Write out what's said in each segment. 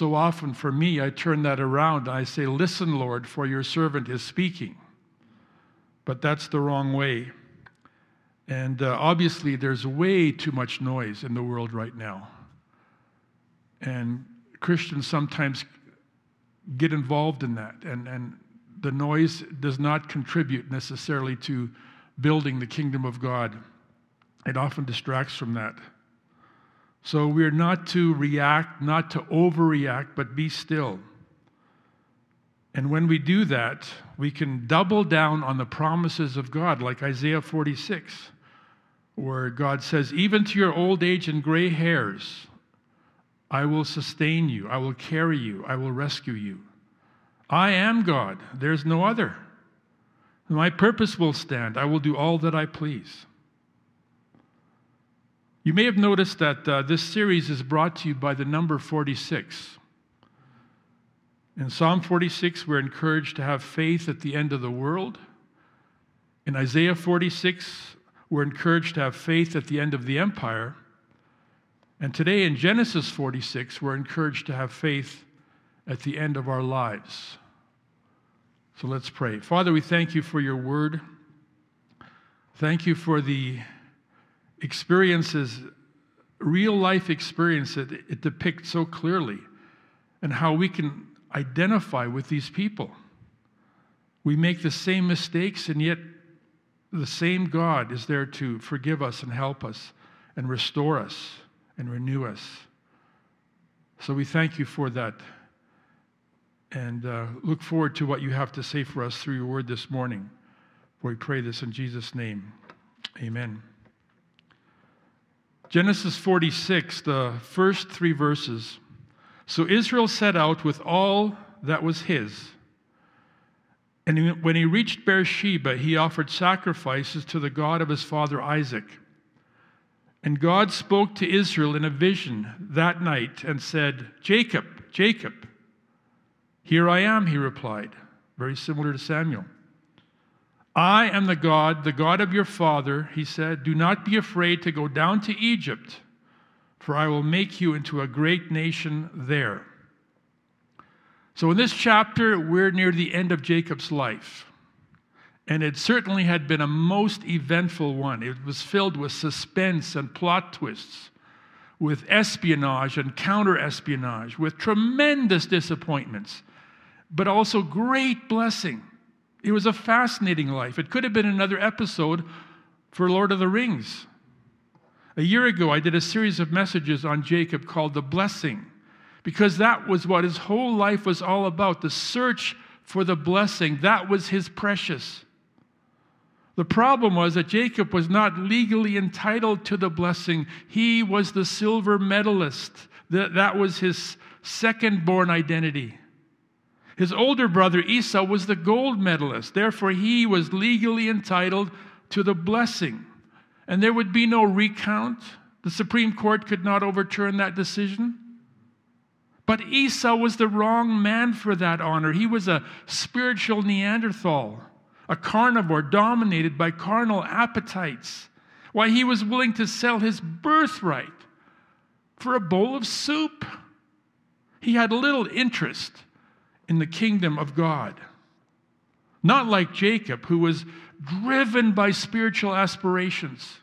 So often for me, I turn that around. I say, Listen, Lord, for your servant is speaking. But that's the wrong way. And uh, obviously, there's way too much noise in the world right now. And Christians sometimes get involved in that. And, and the noise does not contribute necessarily to building the kingdom of God, it often distracts from that. So we're not to react, not to overreact, but be still. And when we do that, we can double down on the promises of God, like Isaiah 46, where God says, Even to your old age and gray hairs, I will sustain you, I will carry you, I will rescue you. I am God, there's no other. My purpose will stand, I will do all that I please. You may have noticed that uh, this series is brought to you by the number 46. In Psalm 46, we're encouraged to have faith at the end of the world. In Isaiah 46, we're encouraged to have faith at the end of the empire. And today in Genesis 46, we're encouraged to have faith at the end of our lives. So let's pray. Father, we thank you for your word. Thank you for the experiences, real life experience that it depicts so clearly, and how we can identify with these people. We make the same mistakes, and yet the same God is there to forgive us and help us and restore us and renew us. So we thank you for that and uh, look forward to what you have to say for us through your word this morning. For We pray this in Jesus' name. Amen. Genesis 46, the first three verses. So Israel set out with all that was his. And when he reached Beersheba, he offered sacrifices to the God of his father Isaac. And God spoke to Israel in a vision that night and said, Jacob, Jacob. Here I am, he replied, very similar to Samuel. I am the God, the God of your father, he said. Do not be afraid to go down to Egypt, for I will make you into a great nation there. So, in this chapter, we're near the end of Jacob's life. And it certainly had been a most eventful one. It was filled with suspense and plot twists, with espionage and counter espionage, with tremendous disappointments but also great blessing. It was a fascinating life. It could have been another episode for Lord of the Rings. A year ago, I did a series of messages on Jacob called The Blessing, because that was what his whole life was all about the search for the blessing. That was his precious. The problem was that Jacob was not legally entitled to the blessing. He was the silver medalist. That was his second born identity. His older brother Esau was the gold medalist. Therefore, he was legally entitled to the blessing. And there would be no recount. The Supreme Court could not overturn that decision. But Esau was the wrong man for that honor. He was a spiritual Neanderthal, a carnivore dominated by carnal appetites. Why, he was willing to sell his birthright for a bowl of soup. He had little interest in the kingdom of God. Not like Jacob, who was driven by spiritual aspirations.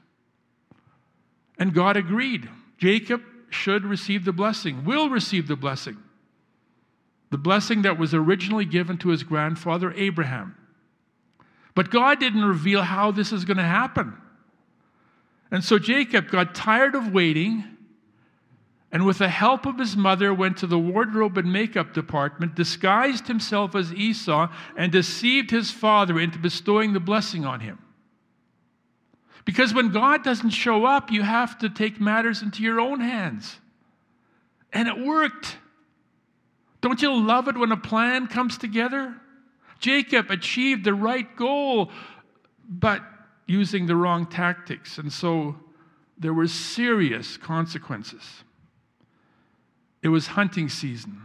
And God agreed. Jacob should receive the blessing, will receive the blessing. The blessing that was originally given to his grandfather Abraham. But God didn't reveal how this is going to happen. And so Jacob got tired of waiting and with the help of his mother went to the wardrobe and makeup department, disguised himself as Esau, and deceived his father into bestowing the blessing on him. Because when God doesn't show up, you have to take matters into your own hands. And it worked. Don't you love it when a plan comes together? Jacob achieved the right goal, but using the wrong tactics. And so there were serious consequences. It was hunting season,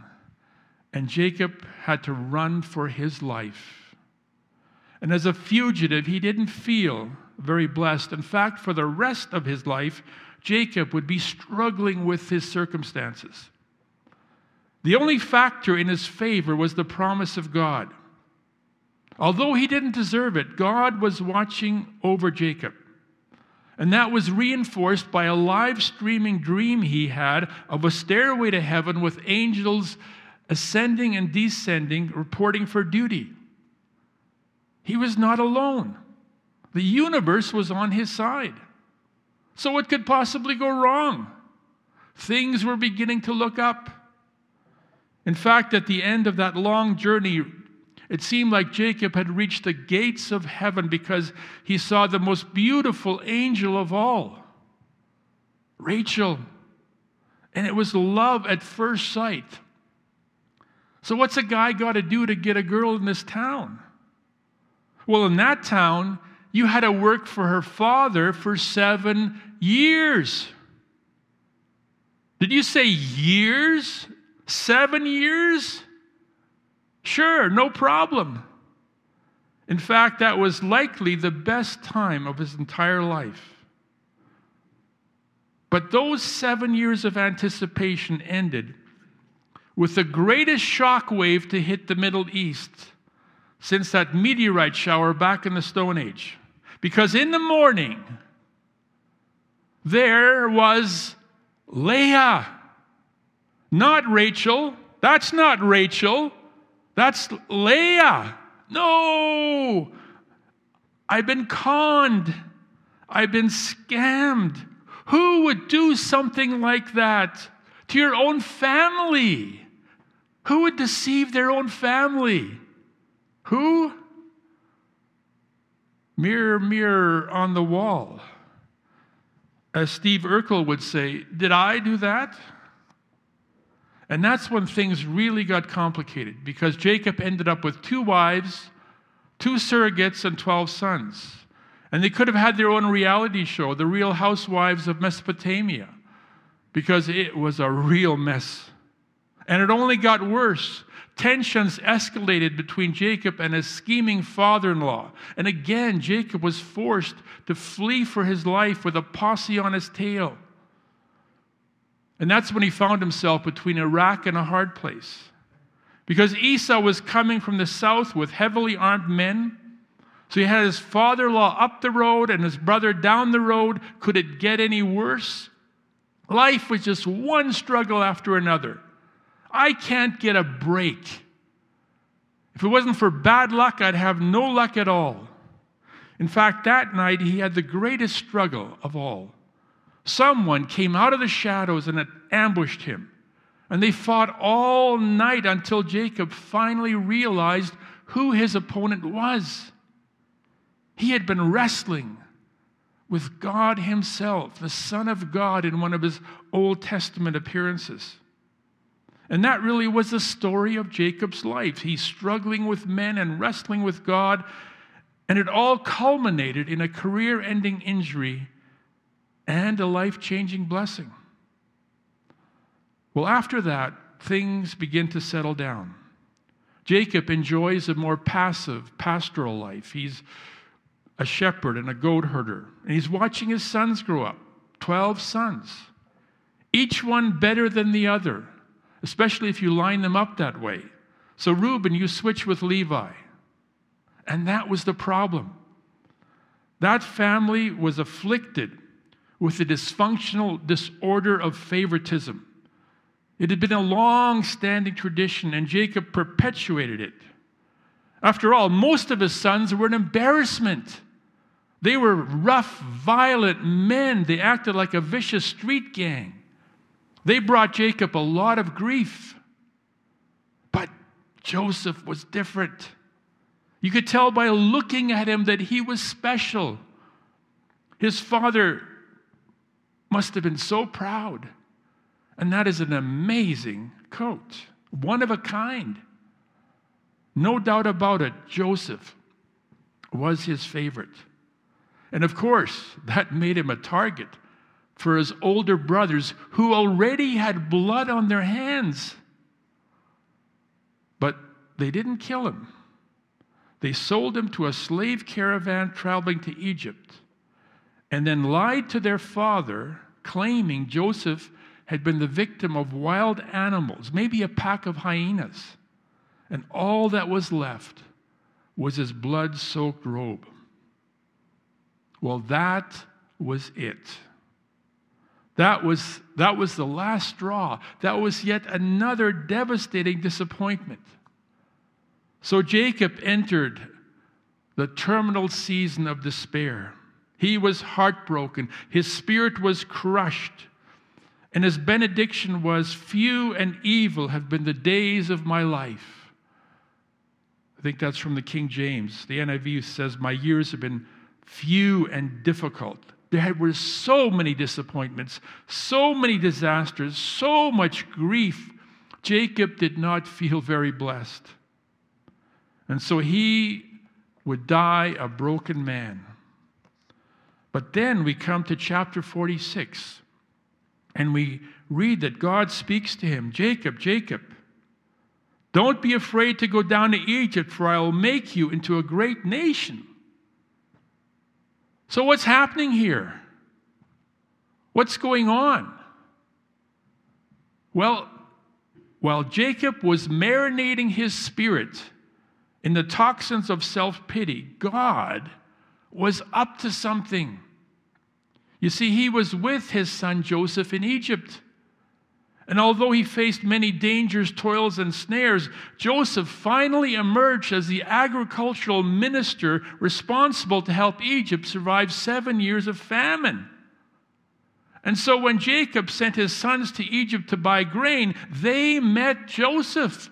and Jacob had to run for his life. And as a fugitive, he didn't feel very blessed. In fact, for the rest of his life, Jacob would be struggling with his circumstances. The only factor in his favor was the promise of God. Although he didn't deserve it, God was watching over Jacob. And that was reinforced by a live streaming dream he had of a stairway to heaven with angels ascending and descending, reporting for duty. He was not alone, the universe was on his side. So, what could possibly go wrong? Things were beginning to look up. In fact, at the end of that long journey, it seemed like Jacob had reached the gates of heaven because he saw the most beautiful angel of all, Rachel. And it was love at first sight. So, what's a guy got to do to get a girl in this town? Well, in that town, you had to work for her father for seven years. Did you say years? Seven years? Sure, no problem. In fact, that was likely the best time of his entire life. But those seven years of anticipation ended with the greatest shock wave to hit the Middle East since that meteorite shower back in the Stone Age. Because in the morning, there was Leah, not Rachel. That's not Rachel. That's Leah. No, I've been conned. I've been scammed. Who would do something like that to your own family? Who would deceive their own family? Who? Mirror, mirror on the wall. As Steve Urkel would say, did I do that? And that's when things really got complicated because Jacob ended up with two wives, two surrogates, and 12 sons. And they could have had their own reality show, The Real Housewives of Mesopotamia, because it was a real mess. And it only got worse Tensions escalated between Jacob and his scheming father in law. And again, Jacob was forced to flee for his life with a posse on his tail. And that's when he found himself between a rock and a hard place. Because Esau was coming from the south with heavily armed men. So he had his father in law up the road and his brother down the road. Could it get any worse? Life was just one struggle after another. I can't get a break. If it wasn't for bad luck, I'd have no luck at all. In fact, that night he had the greatest struggle of all. Someone came out of the shadows and ambushed him. And they fought all night until Jacob finally realized who his opponent was. He had been wrestling with God Himself, the Son of God, in one of his Old Testament appearances. And that really was the story of Jacob's life. He's struggling with men and wrestling with God, and it all culminated in a career ending injury and a life changing blessing. Well, after that, things begin to settle down. Jacob enjoys a more passive pastoral life. He's a shepherd and a goat herder, and he's watching his sons grow up 12 sons, each one better than the other especially if you line them up that way. So, Reuben, you switch with Levi. And that was the problem. That family was afflicted with the dysfunctional disorder of favoritism. It had been a long standing tradition, and Jacob perpetuated it. After all, most of his sons were an embarrassment. They were rough, violent men. They acted like a vicious street gang. They brought Jacob a lot of grief. But Joseph was different. You could tell by looking at him that he was special. His father must have been so proud. And that is an amazing coat, one of a kind. No doubt about it, Joseph was his favorite. And of course, that made him a target for his older brothers who already had blood on their hands. But they didn't kill him. They sold him to a slave caravan traveling to Egypt and then lied to their father, claiming Joseph had been the victim of wild animals, maybe a pack of hyenas, and all that was left was his blood soaked robe. Well, that was it. That was, that was the last straw. That was yet another devastating disappointment. So Jacob entered the terminal season of despair. He was heartbroken, his spirit was crushed. And his benediction was, Few and evil have been the days of my life. I think that's from the King James. The NIV says, My years have been few and difficult. There were so many disappointments, so many disasters, so much grief. Jacob did not feel very blessed. And so he would die a broken man. But then we come to chapter 46 and we read that God speaks to him Jacob, Jacob, don't be afraid to go down to Egypt, for I will make you into a great nation. So, what's happening here? What's going on? Well, while Jacob was marinating his spirit in the toxins of self pity, God was up to something. You see, he was with his son Joseph in Egypt. And although he faced many dangers, toils, and snares, Joseph finally emerged as the agricultural minister responsible to help Egypt survive seven years of famine. And so when Jacob sent his sons to Egypt to buy grain, they met Joseph.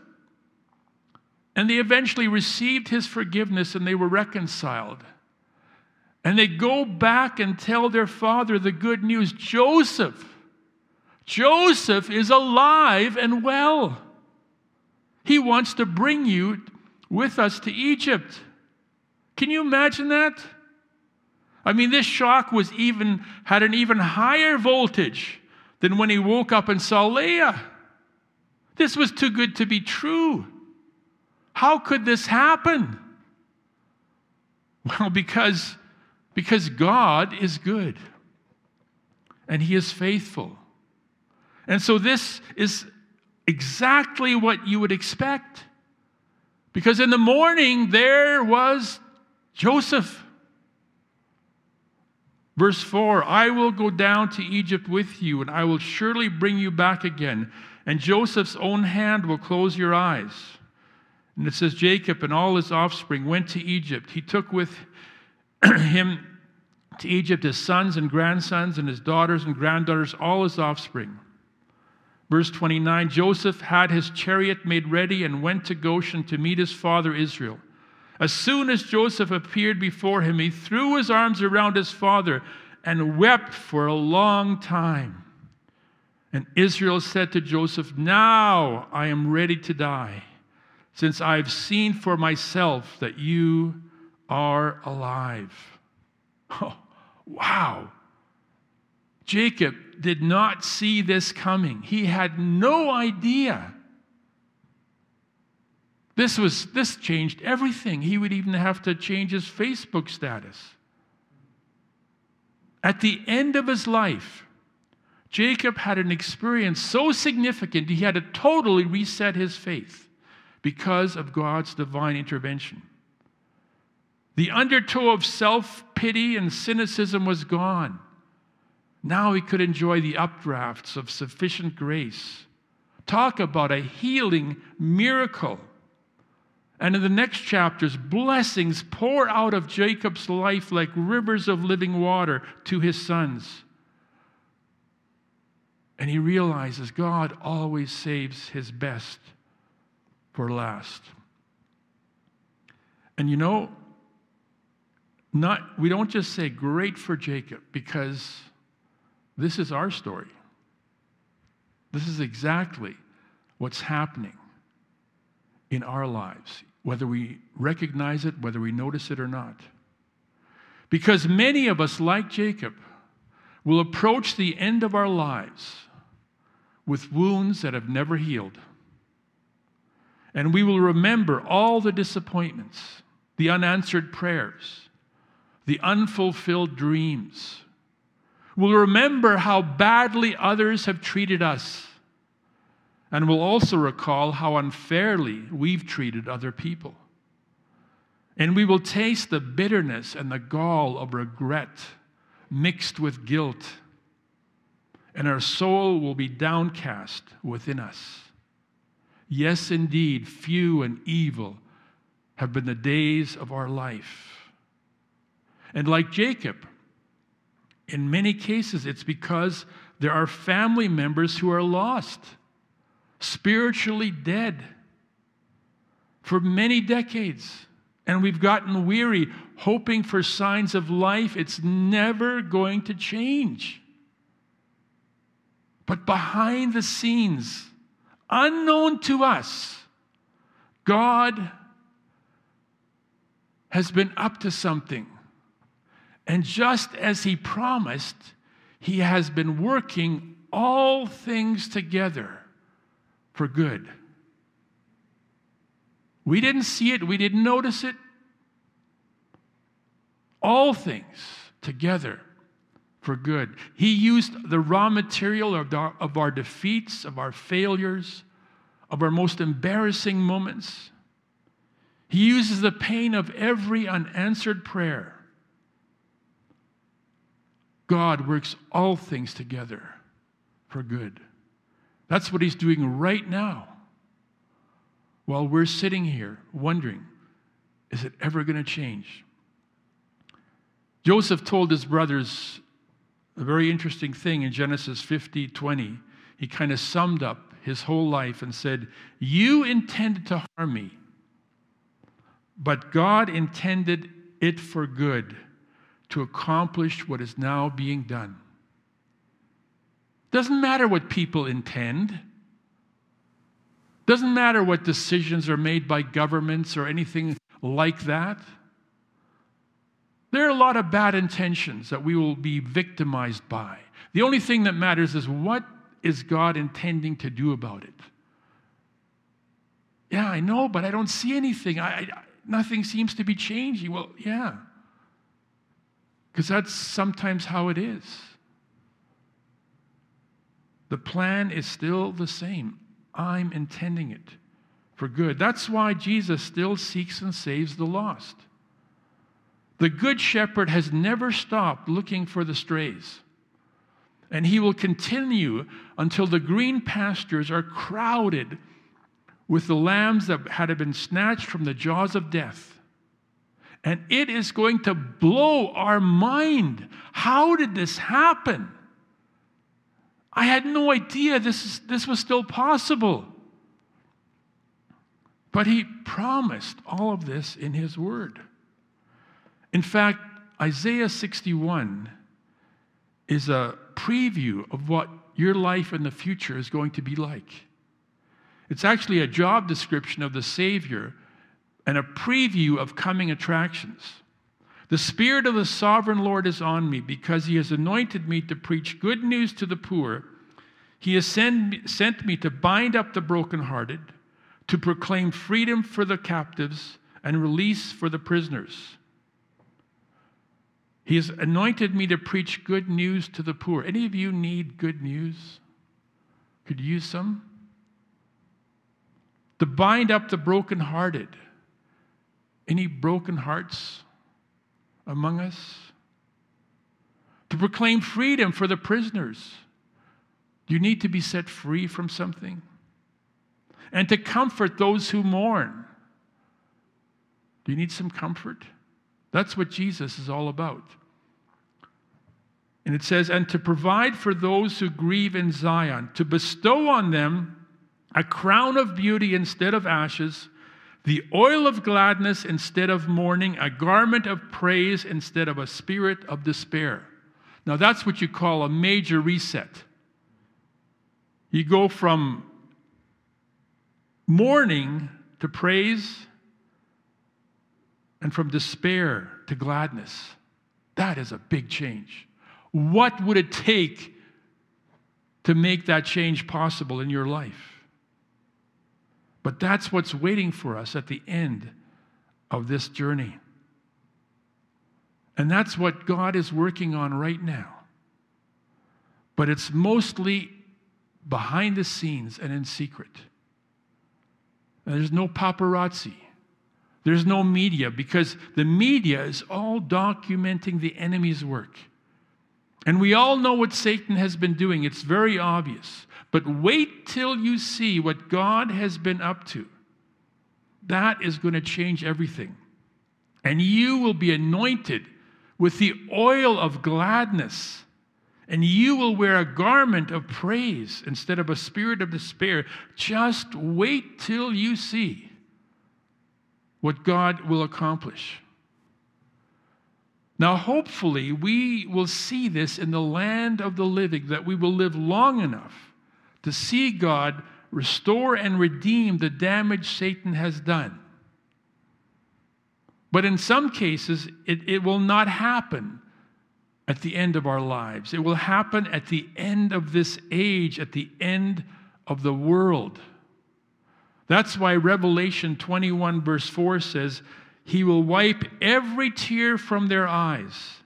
And they eventually received his forgiveness and they were reconciled. And they go back and tell their father the good news Joseph, Joseph is alive and well. He wants to bring you with us to Egypt. Can you imagine that? I mean, this shock was even had an even higher voltage than when he woke up and saw Leah. This was too good to be true. How could this happen? Well, because, because God is good and He is faithful. And so this is exactly what you would expect. Because in the morning there was Joseph. Verse 4 I will go down to Egypt with you, and I will surely bring you back again, and Joseph's own hand will close your eyes. And it says, Jacob and all his offspring went to Egypt. He took with him to Egypt his sons and grandsons, and his daughters and granddaughters, all his offspring. Verse 29 Joseph had his chariot made ready and went to Goshen to meet his father Israel. As soon as Joseph appeared before him, he threw his arms around his father and wept for a long time. And Israel said to Joseph, Now I am ready to die, since I've seen for myself that you are alive. Oh, wow. Jacob did not see this coming. He had no idea. This was this changed everything. He would even have to change his Facebook status. At the end of his life, Jacob had an experience so significant he had to totally reset his faith because of God's divine intervention. The undertow of self pity and cynicism was gone. Now he could enjoy the updrafts of sufficient grace. Talk about a healing miracle. And in the next chapters, blessings pour out of Jacob's life like rivers of living water to his sons. And he realizes God always saves his best for last. And you know, not, we don't just say great for Jacob because this is our story. This is exactly what's happening in our lives, whether we recognize it, whether we notice it or not. Because many of us, like Jacob, will approach the end of our lives with wounds that have never healed. And we will remember all the disappointments, the unanswered prayers, the unfulfilled dreams, We'll remember how badly others have treated us. And we'll also recall how unfairly we've treated other people. And we will taste the bitterness and the gall of regret mixed with guilt. And our soul will be downcast within us. Yes, indeed, few and evil have been the days of our life. And like Jacob, in many cases, it's because there are family members who are lost, spiritually dead for many decades. And we've gotten weary hoping for signs of life. It's never going to change. But behind the scenes, unknown to us, God has been up to something. And just as He promised, He has been working all things together for good. We didn't see it, we didn't notice it. All things together for good. He used the raw material of our, of our defeats, of our failures, of our most embarrassing moments. He uses the pain of every unanswered prayer. God works all things together for good. That's what He's doing right now while we're sitting here wondering, is it ever going to change? Joseph told his brothers a very interesting thing in Genesis 50 20. He kind of summed up his whole life and said, You intended to harm me, but God intended it for good to accomplish what is now being done. Doesn't matter what people intend. Doesn't matter what decisions are made by governments or anything like that. There are a lot of bad intentions that we will be victimized by. The only thing that matters is what is God intending to do about it? Yeah, I know, but I don't see anything. I, I nothing seems to be changing. Well, yeah. Because that's sometimes how it is. The plan is still the same. I'm intending it for good. That's why Jesus still seeks and saves the lost. The Good Shepherd has never stopped looking for the strays. And he will continue until the green pastures are crowded with the lambs that had been snatched from the jaws of death. And it is going to blow our mind. How did this happen? I had no idea this, is, this was still possible. But he promised all of this in his word. In fact, Isaiah 61 is a preview of what your life in the future is going to be like. It's actually a job description of the Savior and a preview of coming attractions. The Spirit of the sovereign Lord is on me because he has anointed me to preach good news to the poor. He has send, sent me to bind up the brokenhearted, to proclaim freedom for the captives and release for the prisoners he has anointed me to preach good news to the poor. Any of you need good news? Could use some? To bind up the brokenhearted. Any broken hearts among us? To proclaim freedom for the prisoners. You need to be set free from something? And to comfort those who mourn. Do you need some comfort? That's what Jesus is all about. And it says, and to provide for those who grieve in Zion, to bestow on them a crown of beauty instead of ashes, the oil of gladness instead of mourning, a garment of praise instead of a spirit of despair. Now, that's what you call a major reset. You go from mourning to praise and from despair to gladness. That is a big change. What would it take to make that change possible in your life? But that's what's waiting for us at the end of this journey. And that's what God is working on right now. but it's mostly behind the scenes and in secret. And there's no paparazzi. There's no media because the media is all documenting the enemy's work. And we all know what Satan has been doing, it's very obvious. But wait till you see what God has been up to. That is going to change everything. And you will be anointed with the oil of gladness. And you will wear a garment of praise instead of a spirit of despair. Just wait till you see what God will accomplish. Now, hopefully, we will see this in the land of the living, that we will live long enough to see God restore and redeem the damage Satan has done. But in some cases, it, it will not happen at the end of our lives. It will happen at the end of this age, at the end of the world. That's why Revelation 21, verse 4 says, he will wipe every tear from their eyes.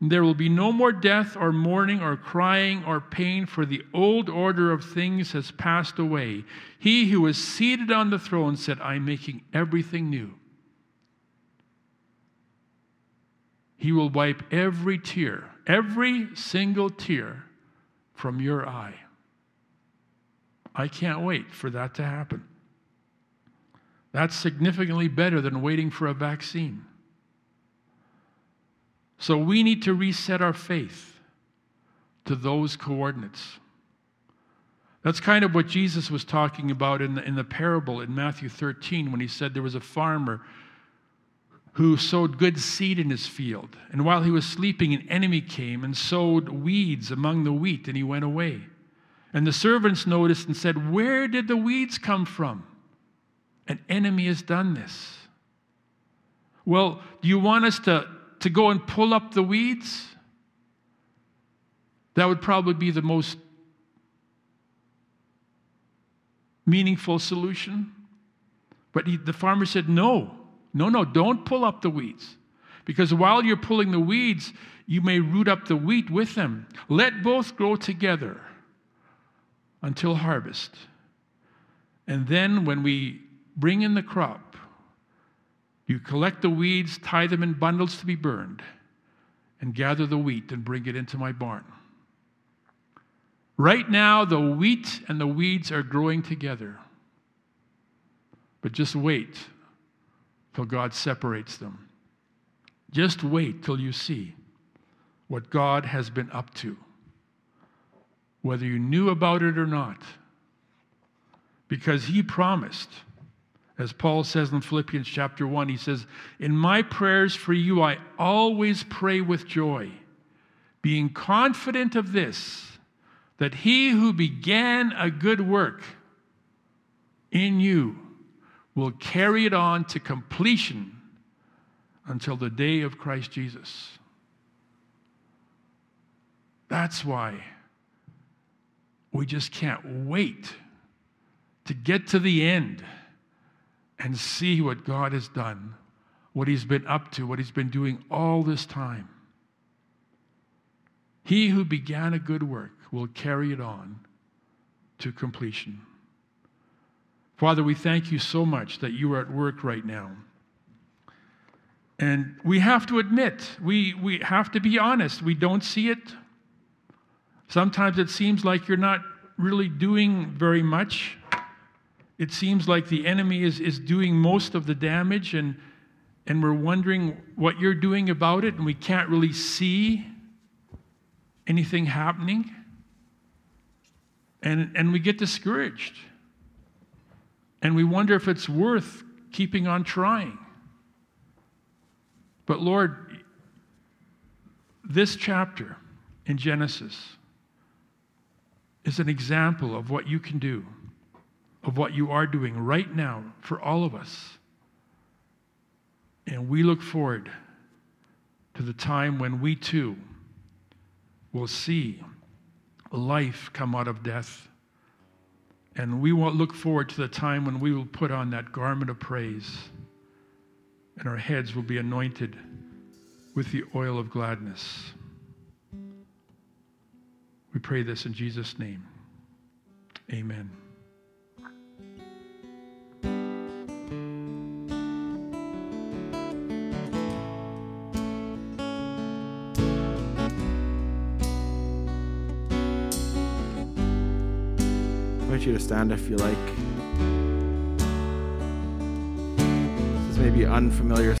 There will be no more death or mourning or crying or pain, for the old order of things has passed away. He who was seated on the throne said, I'm making everything new. He will wipe every tear, every single tear from your eye. I can't wait for that to happen. That's significantly better than waiting for a vaccine. So we need to reset our faith to those coordinates. That's kind of what Jesus was talking about in the, in the parable in Matthew 13 when he said there was a farmer who sowed good seed in his field. And while he was sleeping, an enemy came and sowed weeds among the wheat, and he went away. And the servants noticed and said, Where did the weeds come from? An enemy has done this. Well, do you want us to, to go and pull up the weeds? That would probably be the most meaningful solution. But he, the farmer said, No, no, no, don't pull up the weeds. Because while you're pulling the weeds, you may root up the wheat with them. Let both grow together until harvest. And then when we bring in the crop. You collect the weeds, tie them in bundles to be burned, and gather the wheat and bring it into my barn. Right now, the wheat and the weeds are growing together. But just wait till God separates them. Just wait till you see what God has been up to, whether you knew about it or not. Because He promised as Paul says in Philippians chapter 1, he says, In my prayers for you, I always pray with joy, being confident of this, that he who began a good work in you will carry it on to completion until the day of Christ Jesus. That's why we just can't wait to get to the end and see what God has done, what He's been up to, what He's been doing all this time. He who began a good work will carry it on to completion. Father, we thank you so much that you are at work right now. And we have to admit, we, we have to be honest, we don't see it. Sometimes it seems like you're not really doing very much it seems like the enemy is, is doing most of the damage, and, and we're wondering what you're doing about it, and we can't really see anything happening. And, and we get discouraged. And we wonder if it's worth keeping on trying. But Lord, this chapter in Genesis is an example of what you can do of what you are doing right now for all of us. And we look forward to the time when we too will see life come out of death. And we will look forward to the time when we will put on that garment of praise and our heads will be anointed with the oil of gladness. We pray this in Jesus' name. Amen. You to stand if you like. This is maybe unfamiliar